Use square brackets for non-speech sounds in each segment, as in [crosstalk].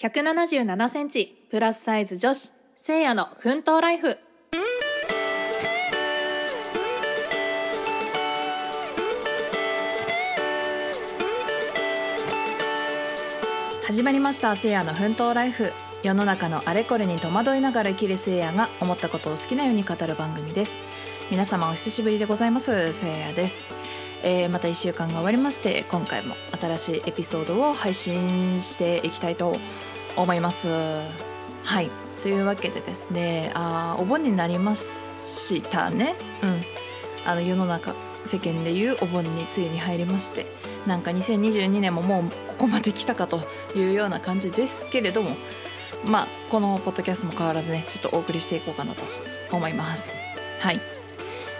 177センチプラスサイズ女子せいやの奮闘ライフ。始まりましたせいやの奮闘ライフ。世の中のあれこれに戸惑いながら生きるせいやが思ったことを好きなように語る番組です。皆様お久しぶりでございます。せいやです。えー、また1週間が終わりまして今回も新しいエピソードを配信していきたいと思います。はい。というわけでですねあお盆になりましたね。うん。あの世の中世間でいうお盆に梅雨に入りましてなんか2022年ももうここまで来たかというような感じですけれどもまあこのポッドキャストも変わらずねちょっとお送りしていこうかなと思います。はい。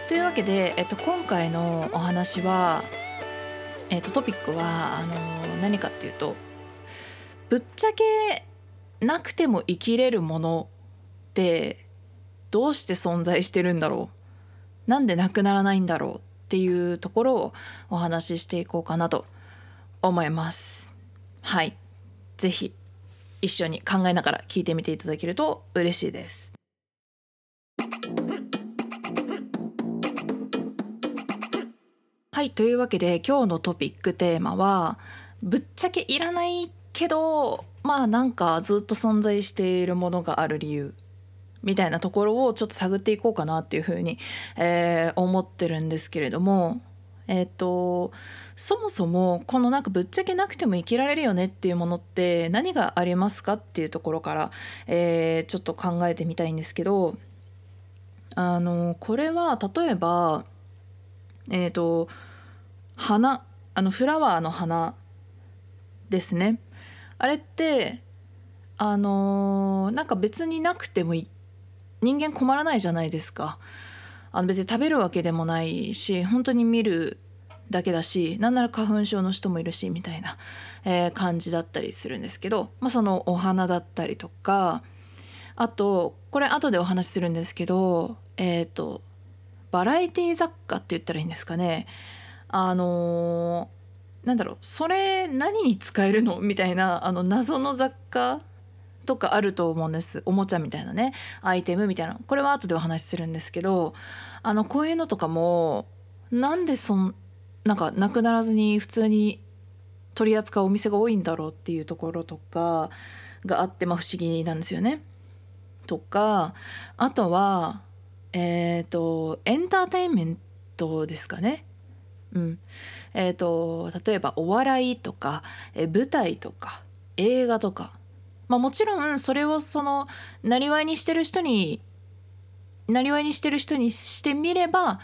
というわけで、えっと、今回のお話は、えっと、トピックはあの何かっていうとぶっちゃけなくても生きれるものってどうして存在してるんだろうなんでなくならないんだろうっていうところをお話ししていこうかなと思います。はいぜひ一緒に考えながら聞いてみていただけると嬉しいです。はいというわけで今日のトピックテーマはぶっちゃけいらないけどまあなんかずっと存在しているものがある理由みたいなところをちょっと探っていこうかなっていうふうに、えー、思ってるんですけれどもえっ、ー、とそもそもこのなんかぶっちゃけなくても生きられるよねっていうものって何がありますかっていうところから、えー、ちょっと考えてみたいんですけどあのこれは例えばえっ、と花あのフラワーの花ですね。あれってあのー、なんか別になくても人間困らないじゃないですか。あの別に食べるわけでもないし本当に見るだけだしなんなら花粉症の人もいるしみたいな、えー、感じだったりするんですけど、まあ、そのお花だったりとかあとこれ後でお話しするんですけどえっ、ー、とバラエティ雑貨って言ったらいいんですかね。あの、なんだろうそれ何に使えるの？みたいなあの謎の雑貨とかあると思うんですおもちゃみたいなねアイテムみたいなこれは後でお話しするんですけどあのこういうのとかもなんでそんなんかなくならずに普通に取り扱うお店が多いんだろうっていうところとかがあってまあ不思議なんですよね。とかあとはえっ、ー、とエンターテインメントですかね。うんえーと、例えばお笑いとか、え舞台とか映画とか、まあ、もちろんそれをそのなりわいにしてる人になりわいにしてる人にしてみれば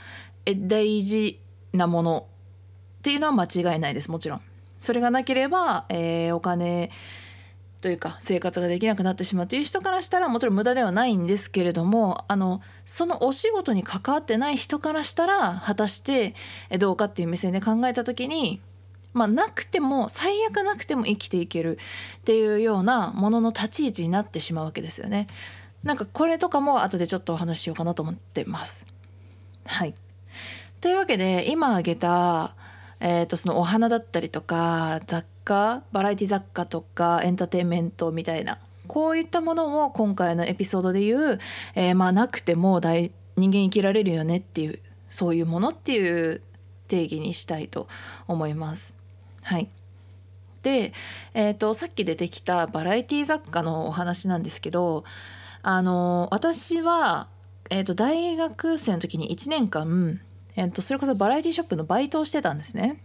え大事なものっていうのは間違いないですもちろん。それがなければ、えー、お金というか生活ができなくなってしまうという人からしたらもちろん無駄ではないんですけれどもあのそのお仕事に関わってない人からしたら果たしてどうかっていう目線で考えた時にまあ、なくても最悪なくても生きていけるっていうようなものの立ち位置になってしまうわけですよね。なんかこれとかも後でちょっとお話ししようかなと思ってます。はい、というわけで今挙げた、えー、とそのお花だったりとか雑貨バラエティ雑貨とかエンターテインメントみたいなこういったものを今回のエピソードで言う、えー、まあなくても大人間生きられるよねっていうそういうものっていう定義にしたいと思います。はいで、えーと、さっき出てきたバラエティ雑貨のお話なんですけどあの私は、えーと、大学生の時に1年間、えーとそれこそバラエティショップのバイトをしてたんですね。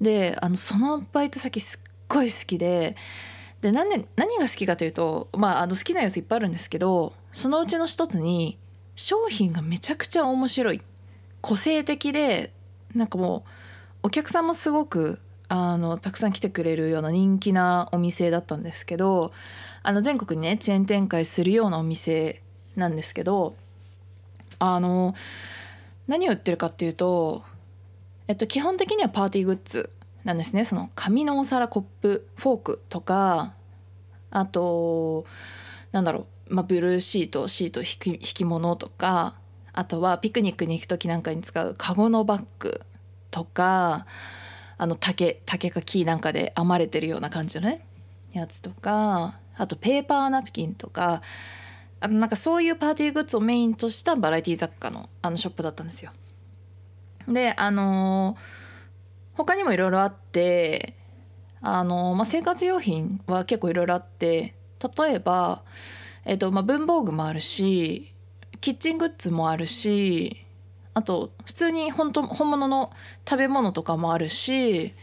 であのそのバイト先すっごい好きでで何で何が好きかというと、まあ、あの好きな要素いっぱいあるんですけどそのうちの一つに商品がめちゃくちゃ面白い。個性的でなんかもうお客さんもすごくあのたくさん来てくれるような人気なお店だったんですけどあの全国にねチェーン展開するようなお店なんですけどあの何を売ってるかっていうとえっと、基本的にはパーティーグッズなんですねその紙のお皿コップフォークとかあとなんだろう、まあ、ブルーシートシート引き引き物とかあとはピクニックに行く時なんかに使うカゴのバッグとかあの竹竹か木なんかで編まれてるような感じのねやつとかあとペーパーナプキンとかあとなんかそういうパーティーグッズをメインとしたバラエティ雑貨のあのショップだったんですよ。であのー、他にもいろいろあってあのー、まあ、生活用品は結構いろいろあって例えば、えーとまあ、文房具もあるしキッチングッズもあるしあと普通に本当本物の食べ物とかもあるし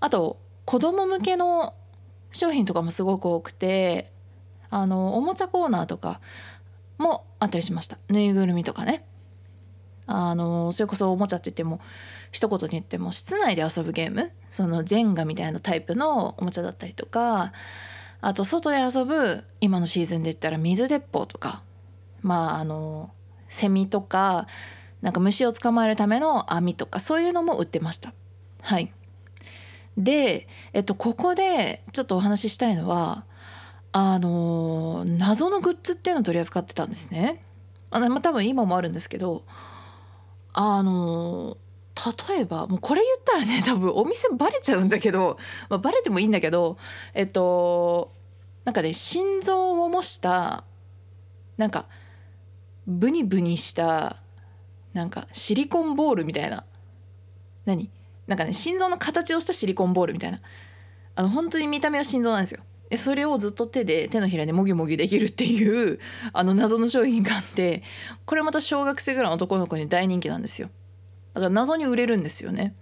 あと子供向けの商品とかもすごく多くてあのおもちゃコーナーとかもあったりしました。ぬいぐるみとかね。あのそれこそおもちゃって言っても一言に言っても室内で遊ぶゲーム？そのジェンガみたいなタイプのおもちゃだったりとかあと外で遊ぶ今のシーズンで言ったら水鉄砲とかまああのセミとかなんか虫を捕まえるための網とかそういうのも売ってました。はいで、えっと、ここでちょっとお話ししたいのはあの謎のグッズっていうのを取り扱ってたんですね。あのまあ、多分今もあるんですけどあの例えばもうこれ言ったらね多分お店バレちゃうんだけど、まあ、バレてもいいんだけどえっとなんかね心臓を模したなんかブニブニしたなんかシリコンボールみたいな。何？なんかね心臓の形をしたシリコンボールみたいな。あの本当に見た目は心臓なんですよ。それをずっと手で手のひらでもぎもぎできるっていう [laughs] あの謎の商品があってこれまた小学生ぐらいの男の子に大人気なんですよ。だから謎に売れるんですよね。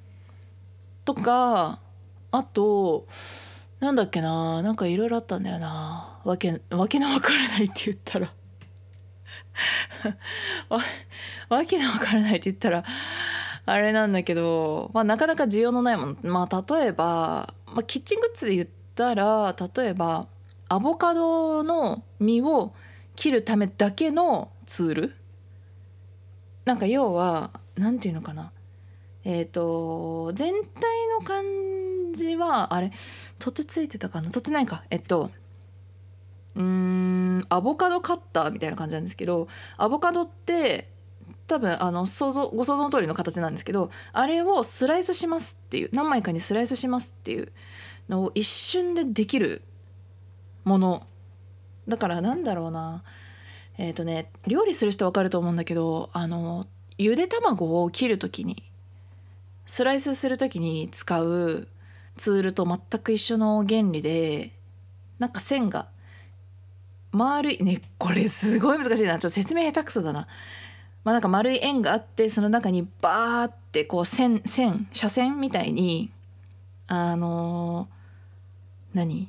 とかあとなんだっけななんかいろいろあったんだよな。わけわけのわからないって言ったら。[laughs] わわけのわからないって言ったらあれなんだけど、まあ、なかなか需要のないもの、まあ、例えば、まあ、キッチングッズで言ってたら例えばアボカドの実を切るためだけのツール？なんか要は何て言うのかな？えっ、ー、と全体の感じはあれ？取ってついてたかな？取ってないか。えっとうーんアボカドカッターみたいな感じなんですけどアボカドって多分あの想像ご想像の通りの形なんですけどあれをスライスしますっていう何枚かにスライスしますっていうを一瞬でできるもの。だからなんだろうな。えっ、ー、とね料理する人分かると思うんだけどあのゆで卵を切る時にスライスする時に使うツールと全く一緒の原理でなんか線が丸いねこれすごい難しいな。ちょっと説明下手くそだな。まあ、なんか丸い円があってその中にバーってこう線線斜線みたいにあのー、何？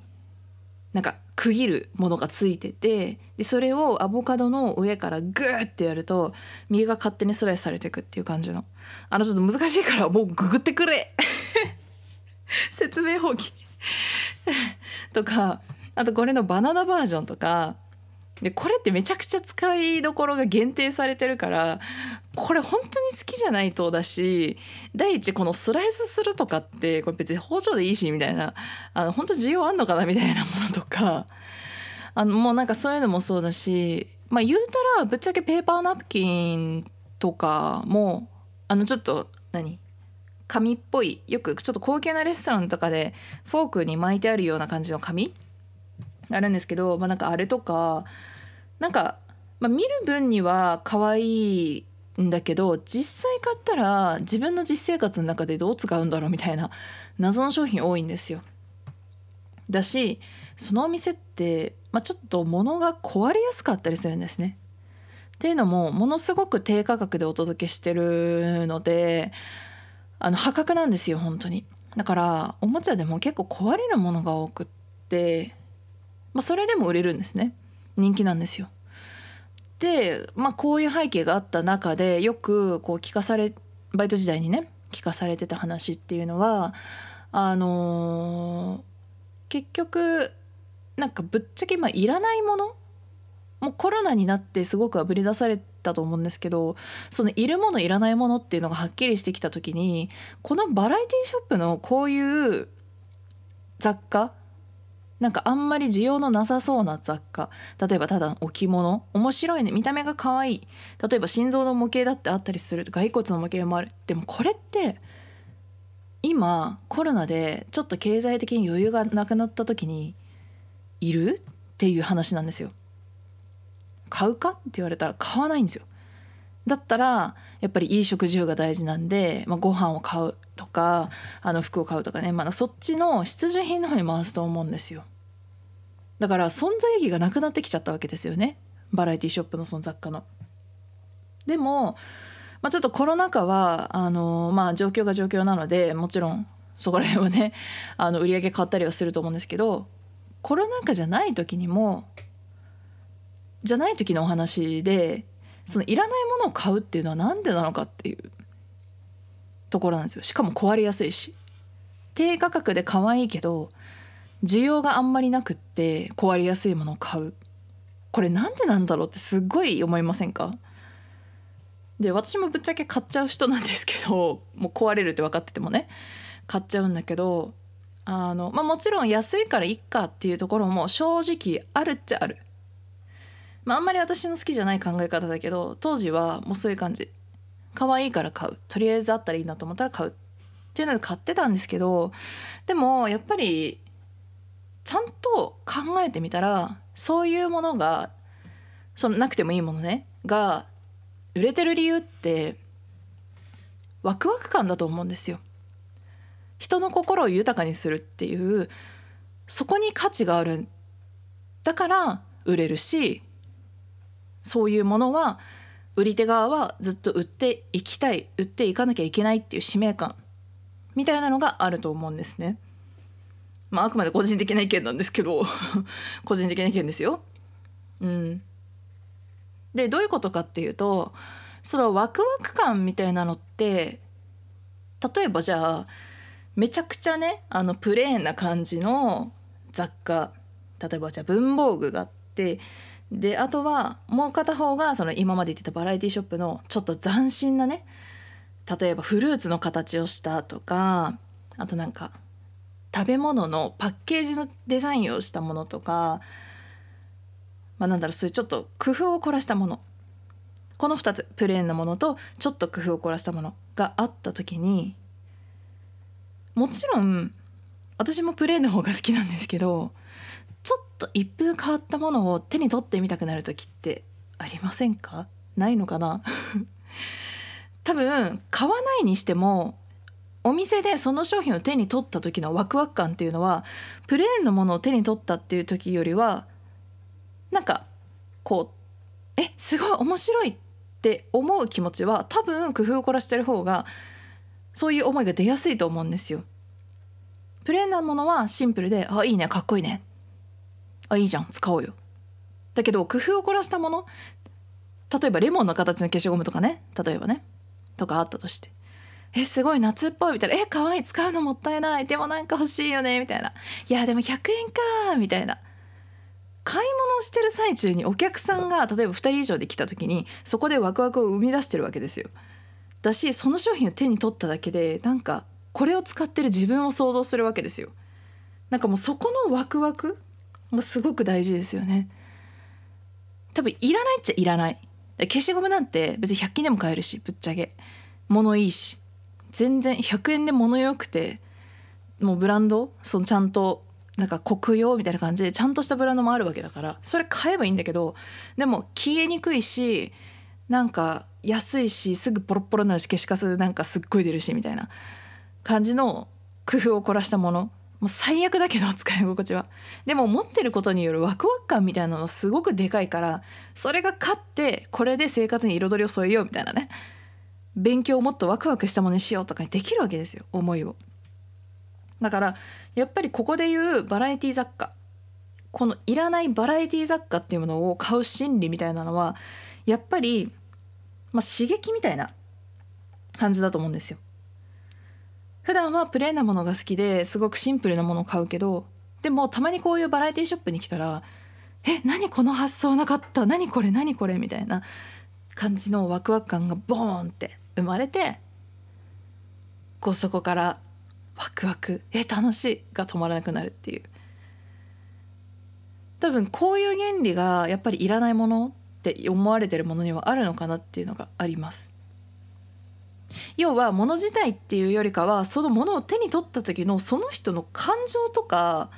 なんか区切るものがついててでそれをアボカドの上からグーってやると右が勝手にスライスされていくっていう感じの。あのちょっと難しいからもうググってくれ。[laughs] 説明放棄。[laughs] とかあとこれのバナナバージョンとかでこれってめちゃくちゃ使いどころが限定されてるからこれ本当に好きじゃないとだし第一このスライスするとかってこれ別に包丁でいいしみたいなあの本当需要あんのかなみたいなものとか [laughs] あのもうなんかそういうのもそうだしまあ言うたらぶっちゃけペーパーナプキンとかもあのちょっと何紙っぽいよくちょっと高級なレストランとかでフォークに巻いてあるような感じの紙あるんですけど、まあ、なんかあれとかなんか、まあ、見る分には可愛いんだけど実際買ったら自分の実生活の中でどう使うんだろうみたいな謎の商品多いんですよ。だしそのお店って、まあ、ちょっと物が壊れやすかったりするんですね。っていうのもものすごく低価格でお届けしてるのであの破格なんですよ本当に。だからおもちゃでも結構壊れるものが多くって、まあ、それでも売れるんですね。人気なんですよ。で、まあ、こういう背景があった中でよくこう聞かされバイト時代にね聞かされてた話っていうのはあのー、結局なんかぶっちゃけまあいらないものもうコロナになってすごくあぶり出されたと思うんですけどそのいるものいらないものっていうのがはっきりしてきた時にこのバラエティショップのこういう雑貨なんかあんまり需要のなさそうな雑貨。例えばただの置物。面白いね。見た目が可愛い。例えば心臓の模型だってあったりする。骸骨の模型もある。でもこれって今コロナでちょっと経済的に余裕がなくなった時にいる？っていう話なんですよ。買うかって言われたら買わないんですよ。だったらやっぱりいい食事が大事なんで、まあ、ご飯を買うとかあの服を買うとかね、まあ、そっちの必需品の方に回すと思うんですよ。だから存在意義がなくなってきちゃったわけですよね。バラエティショップのその雑貨の。でも、まあ、ちょっとコロナ禍はあの、まあ、状況が状況なのでもちろんそこら辺はねあの売り上げ変わったりはすると思うんですけどコロナ禍じゃない時にもじゃない時のお話でそのいらないものを買うっていうのは何でなのかっていうところなんですよ。しかも壊れやすいし。低価格で可愛いけど需要があんまりなくって壊れやすいものを買う。これなんでなんだろうってすごい思いませんか？で私もぶっちゃけ買っちゃう人なんですけど [laughs] もう壊れるって分かっててもね。買っちゃうんだけどあの、まあ、もちろん安いからいっかっていうところも正直あるっちゃある。まあ、あんまり私の好きじゃない考え方だけど当時はもうそういう感じ。可愛いから買う。とりあえずあったらいいなと思ったら買う。っていうので買ってたんですけどでもやっぱりちゃんと考えてみたらそういうものがそのなくてもいいものねが売れてる理由ってワクワク感だと思うんですよ。人の心を豊かにするっていうそこに価値があるだから売れるしそういうものは売り手側はずっと売っていきたい売っていかなきゃいけないっていう使命感みたいなのがあると思うんですね。まあ、あくまで個人的な意見なんですけど [laughs] 個人的な意見ですよ。うん、でどういうことかっていうとそのワクワク感みたいなのって例えばじゃあめちゃくちゃねあのプレーンな感じの雑貨例えばじゃあ文房具があってであとはもう片方がその今まで言ってたバラエティショップのちょっと斬新なね例えばフルーツの形をしたとかあとなんか食べ物のパッケージのデザインをしたものとか、まあ、なんだろうそういうちょっと工夫を凝らしたもの。この2つプレーンなものとちょっと工夫を凝らしたものがあった時にもちろん私もプレーンの方が好きなんですけどちょっと一風変わったものを手に取ってみたくなる時ってありませんか？ないのかな？[laughs] 多分買わないにしてもお店でその商品を手に取った時のワクワク感っていうのはプレーンのものを手に取ったっていう時よりはなんかこうえすごい面白いって思う気持ちは多分工夫を凝らしてる方がそういう思いが出やすいと思うんですよ。プレーンなものはシンプルで「あいいねかっこいいね」「あいいじゃん使おうよ」だけど工夫を凝らしたもの例えばレモンの形の消しゴムとかね例えばねとかあったとして「えすごい夏っぽい」みたいな「え可愛い使うのもったいないでもなんか欲しいよね」みたいな「いやでも100円か」みたいな買い物をしてる最中にお客さんが例えば2人以上で来た時にそこでワクワクを生み出してるわけですよ。だしその商品を手に取っただけでなんかこれを使ってる自分を想像するわけですよ。なんかもうそこのワクワクがすごく大事ですよね。多分いらないっちゃいらない。消しゴムなんて別に100均でも買えるしぶっちゃけ物いいし全然100円で物よくてもうブランド？そのちゃんとなんか国用みたいな感じでちゃんとしたブランドもあるわけだからそれ買えばいいんだけどでも消えにくいしなんか安いしすぐポロポロになるし消しカスなんかすっごい出るしみたいな感じの工夫を凝らしたもの。もう最悪だけど使い心地は。でも持ってることによるワクワク感みたいなのすごくでかいからそれが勝ってこれで生活に彩りを添えようみたいなね。勉強をもっとワクワクしたものにしようとかにできるわけですよ思いをだからやっぱりここで言うバラエティ雑貨このいらないバラエティ雑貨っていうものを買う心理みたいなのはやっぱりまあ、刺激みたいな感じだと思うんですよ。普段はプレーなものが好きですごくシンプルなものを買うけどでもたまにこういうバラエティショップに来たら「え何この発想なかった何これ何これ」みたいな感じのワクワク感がボーンって生まれてこうそこからワクワク「え楽しい」が止まらなくなるっていう多分こういう原理がやっぱりいらないものって思われてるものにはあるのかなっていうのがあります。要は物自体っていうよりかはそのものを手に取った時のその人の感情とか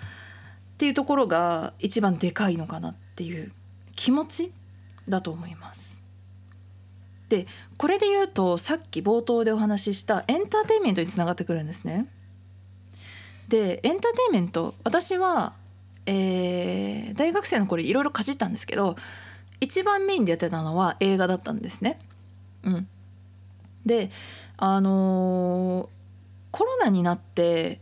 っていうところが一番でかいのかなっていう気持ちだと思います。でこれで言うとさっき冒頭でお話ししたエンターテインメントにつながってくるんですね。でエンターテインメント私は、えー、大学生の頃いろいろかじったんですけど一番メインでやってたのは映画だったんですね。うん、であのー、コロナになって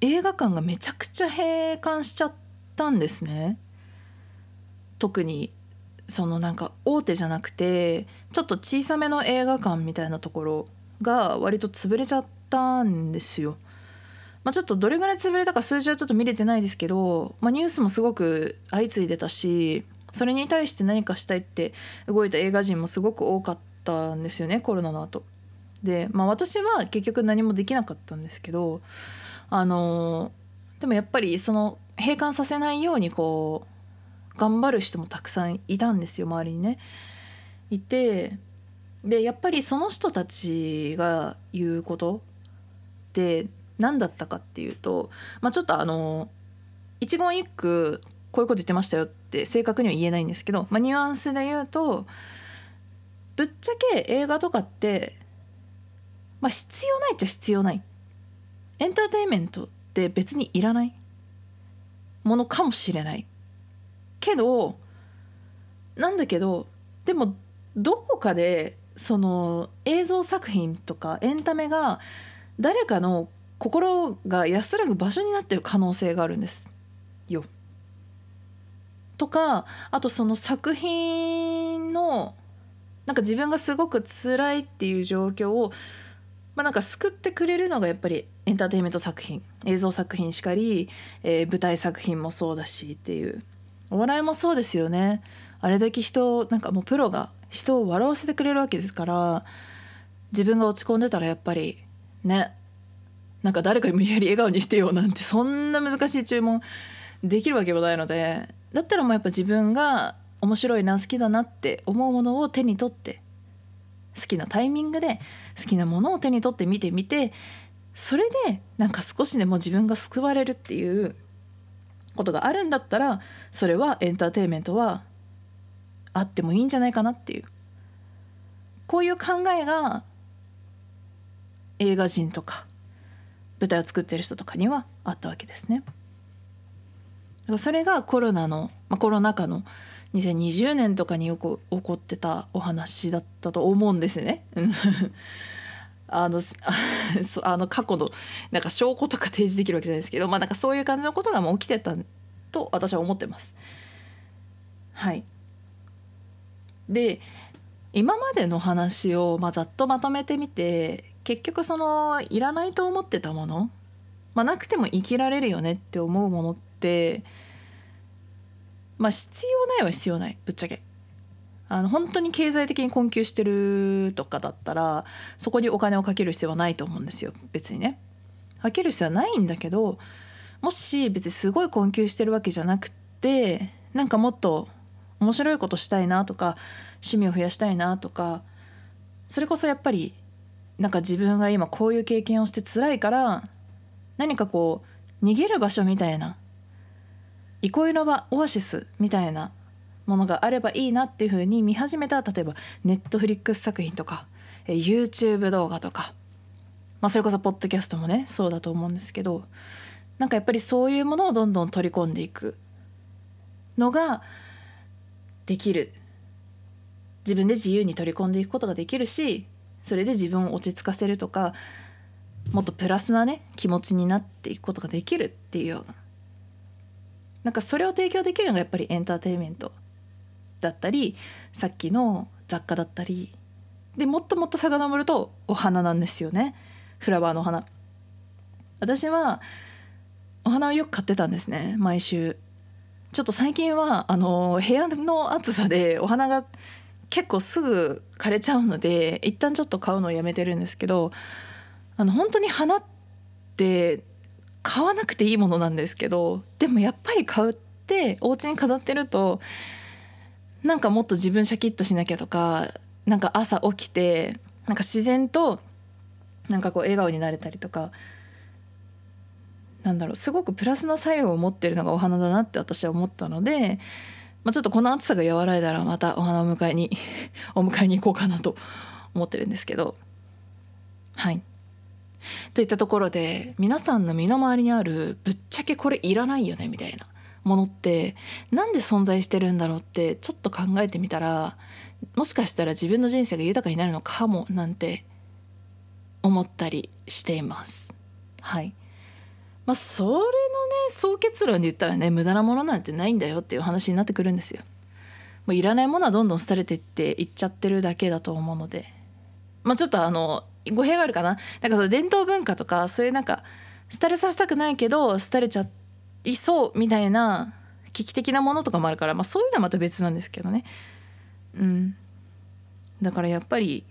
映画館がめちゃくちゃ閉館しちゃったんですね。特にそのなんか大手じゃなくてちょっと小さめの映画館みたいなところが割と潰れちゃったんですよ。まあ、ちょっとどれぐらい潰れたか数字はちょっと見れてないですけど、まあ、ニュースもすごく相次いでたしそれに対して何かしたいって動いた映画人もすごく多かったんですよねコロナの後で、まあ、私は結局何もできなかったんですけどあのでもやっぱりその閉館させないようにこう頑張る人もたくさんいたんですよ周りにね。いてでやっぱりその人たちが言うことって何だったかっていうと、まあ、ちょっとあの一言一句こういうこと言ってましたよって正確には言えないんですけど、まあ、ニュアンスで言うとぶっちゃけ映画とかって、まあ、必要ないっちゃ必要ない。エンターテインメントって別にいらない。ものかもしれない。けどなんだけどでもどこかでその映像作品とかエンタメが誰かの心が安らぐ場所になってる可能性があるんですよ。とかあとその作品のなんか自分がすごく辛いっていう状況を、まあ、なんか救ってくれるのがやっぱりエンターテインメント作品映像作品しかり、えー、舞台作品もそうだしっていうお笑いもそうですよね。あれだけ人なんかもうプロが人を笑わせてくれるわけですから自分が落ち込んでたらやっぱりねなんか誰かに無理やり笑顔にしてよなんてそんな難しい注文できるわけもないのでだったらもうやっぱ自分が面白いな好きだなって思うものを手に取って好きなタイミングで好きなものを手に取って見てみてそれでなんか少しでも自分が救われるっていうことがあるんだったらそれはエンターテインメントはあってもいいんじゃないかなっていうこういう考えが映画人とか舞台を作ってる人とかにはあったわけですね。それがコロナの、まあ、コロナ禍の2020年とかによく起こってたお話だったと思うんですね。あの [laughs] あの過去のなんか証拠とか提示できるわけじゃないですけど、まあ、なんかそういう感じのことがもう起きてたと私は思ってます。はい、で今までの話をまあざっとまとめてみて結局そのいらないと思ってたもの、まあ、なくても生きられるよねって思うものってまあ必要ないは必要ないぶっちゃけ。あの本当に経済的に困窮してるとかだったらそこにお金をかける必要はないと思うんですよ別にね。かける必要はないんだけどもし別にすごい困窮してるわけじゃなくてなんかもっと面白いことしたいなとか趣味を増やしたいなとかそれこそやっぱりなんか自分が今こういう経験をして辛いから何かこう逃げる場所みたいな憩いの場オアシスみたいなものがあればいいなっていうふうに見始めた例えばネットフリックス作品とか YouTube 動画とか、まあ、それこそポッドキャストもねそうだと思うんですけどなんかやっぱりそういうものをどんどん取り込んでいくのができる。自分で自由に取り込んでいくことができるしそれで自分を落ち着かせるとかもっとプラスなね気持ちになっていくことができるっていうような。なんかそれを提供できるのがやっぱりエンターテインメント。だったりさっきの雑貨だったりでもっともっと遡るとお花なんですよね。フラワーのお花。私はお花をよく買ってたんですね毎週。ちょっと最近はあの部屋の暑さでお花が結構すぐ枯れちゃうので一旦ちょっと買うのをやめてるんですけどあの本当に花って買わなくていいものなんですけどでもやっぱり買うってお家に飾ってるとなんかもっと自分シャキッとしなきゃとかなんか朝起きてなんか自然となんかこう笑顔になれたりとかなんだろうすごくプラスな作用を持ってるのがお花だなって私は思ったので、まあ、ちょっとこの暑さが和らいだらまたお花を迎えに [laughs] お迎えに行こうかなと思ってるんですけど。はい。といったところで皆さんの身の回りにあるぶっちゃけこれいらないよねみたいな。ものってなんで存在してるんだろうってちょっと考えてみたらもしかしたら自分の人生が豊かになるのかもなんて思ったりしています。はいまあ、それのね総結論で言ったらね無駄なものなんてないんだよっていう話になってくるんですよ。もういらないものはどんどん廃れてっていっちゃってるだけだと思うのでまあちょっとあの語弊があるかななんかその伝統文化とかそういうなんか廃れさせたくないけど廃れちゃっていそうみたいな危機的なものとかもあるから、まあ、そういうのはまた別なんですけどね。うん、だからやっぱり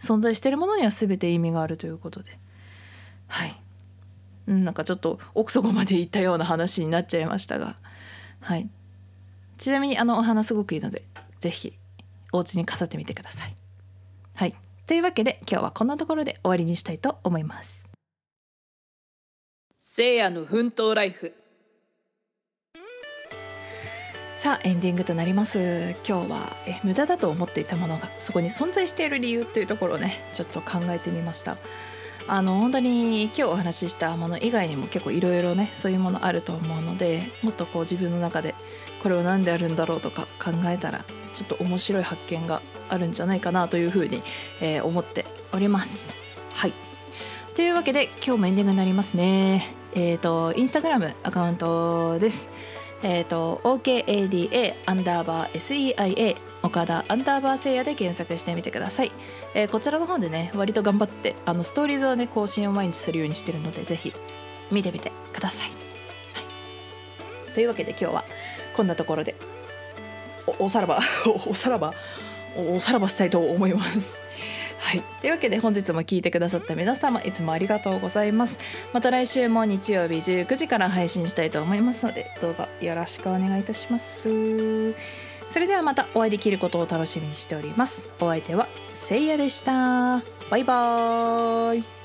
存在してるものには全て意味があるということで。はい、うん、なんかちょっと奥底までいったような話になっちゃいましたが。はい。ちなみにあのお花すごくいいので是非お家に飾ってみてください。はい。というわけで今日はこんなところで終わりにしたいと思います。せいやの奮闘ライフ。さあエンディングとなります今日はえ無駄だと思っていたものがそこに存在している理由というところをねちょっと考えてみましたあの本当に今日お話ししたもの以外にも結構いろいろねそういうものあると思うのでもっとこう自分の中でこれは何であるんだろうとか考えたらちょっと面白い発見があるんじゃないかなというふうに、えー、思っております。はいというわけで今日もエンディングになりますね。えっ、ー、とインスタグラムアカウントです。え、ー、と OKADA アンダーバー SEIA 岡田アンダーバーせいやで検索してみてください。えー、こちらの方でね割と頑張ってあのストーリーズはね更新を毎日するようにしてるのでぜひ見てみてください。はい、というわけで今日はこんなところでおさらば [laughs] おさらばおさらばしたいと思います。はい、というわけで本日も聞いてくださった皆様いつもありがとうございます。また来週も日曜日19時から配信したいと思いますのでどうぞよろしくお願いいたします。それではまたお会いできることを楽しみにしております。お相手はせいやでした。バイバーイ。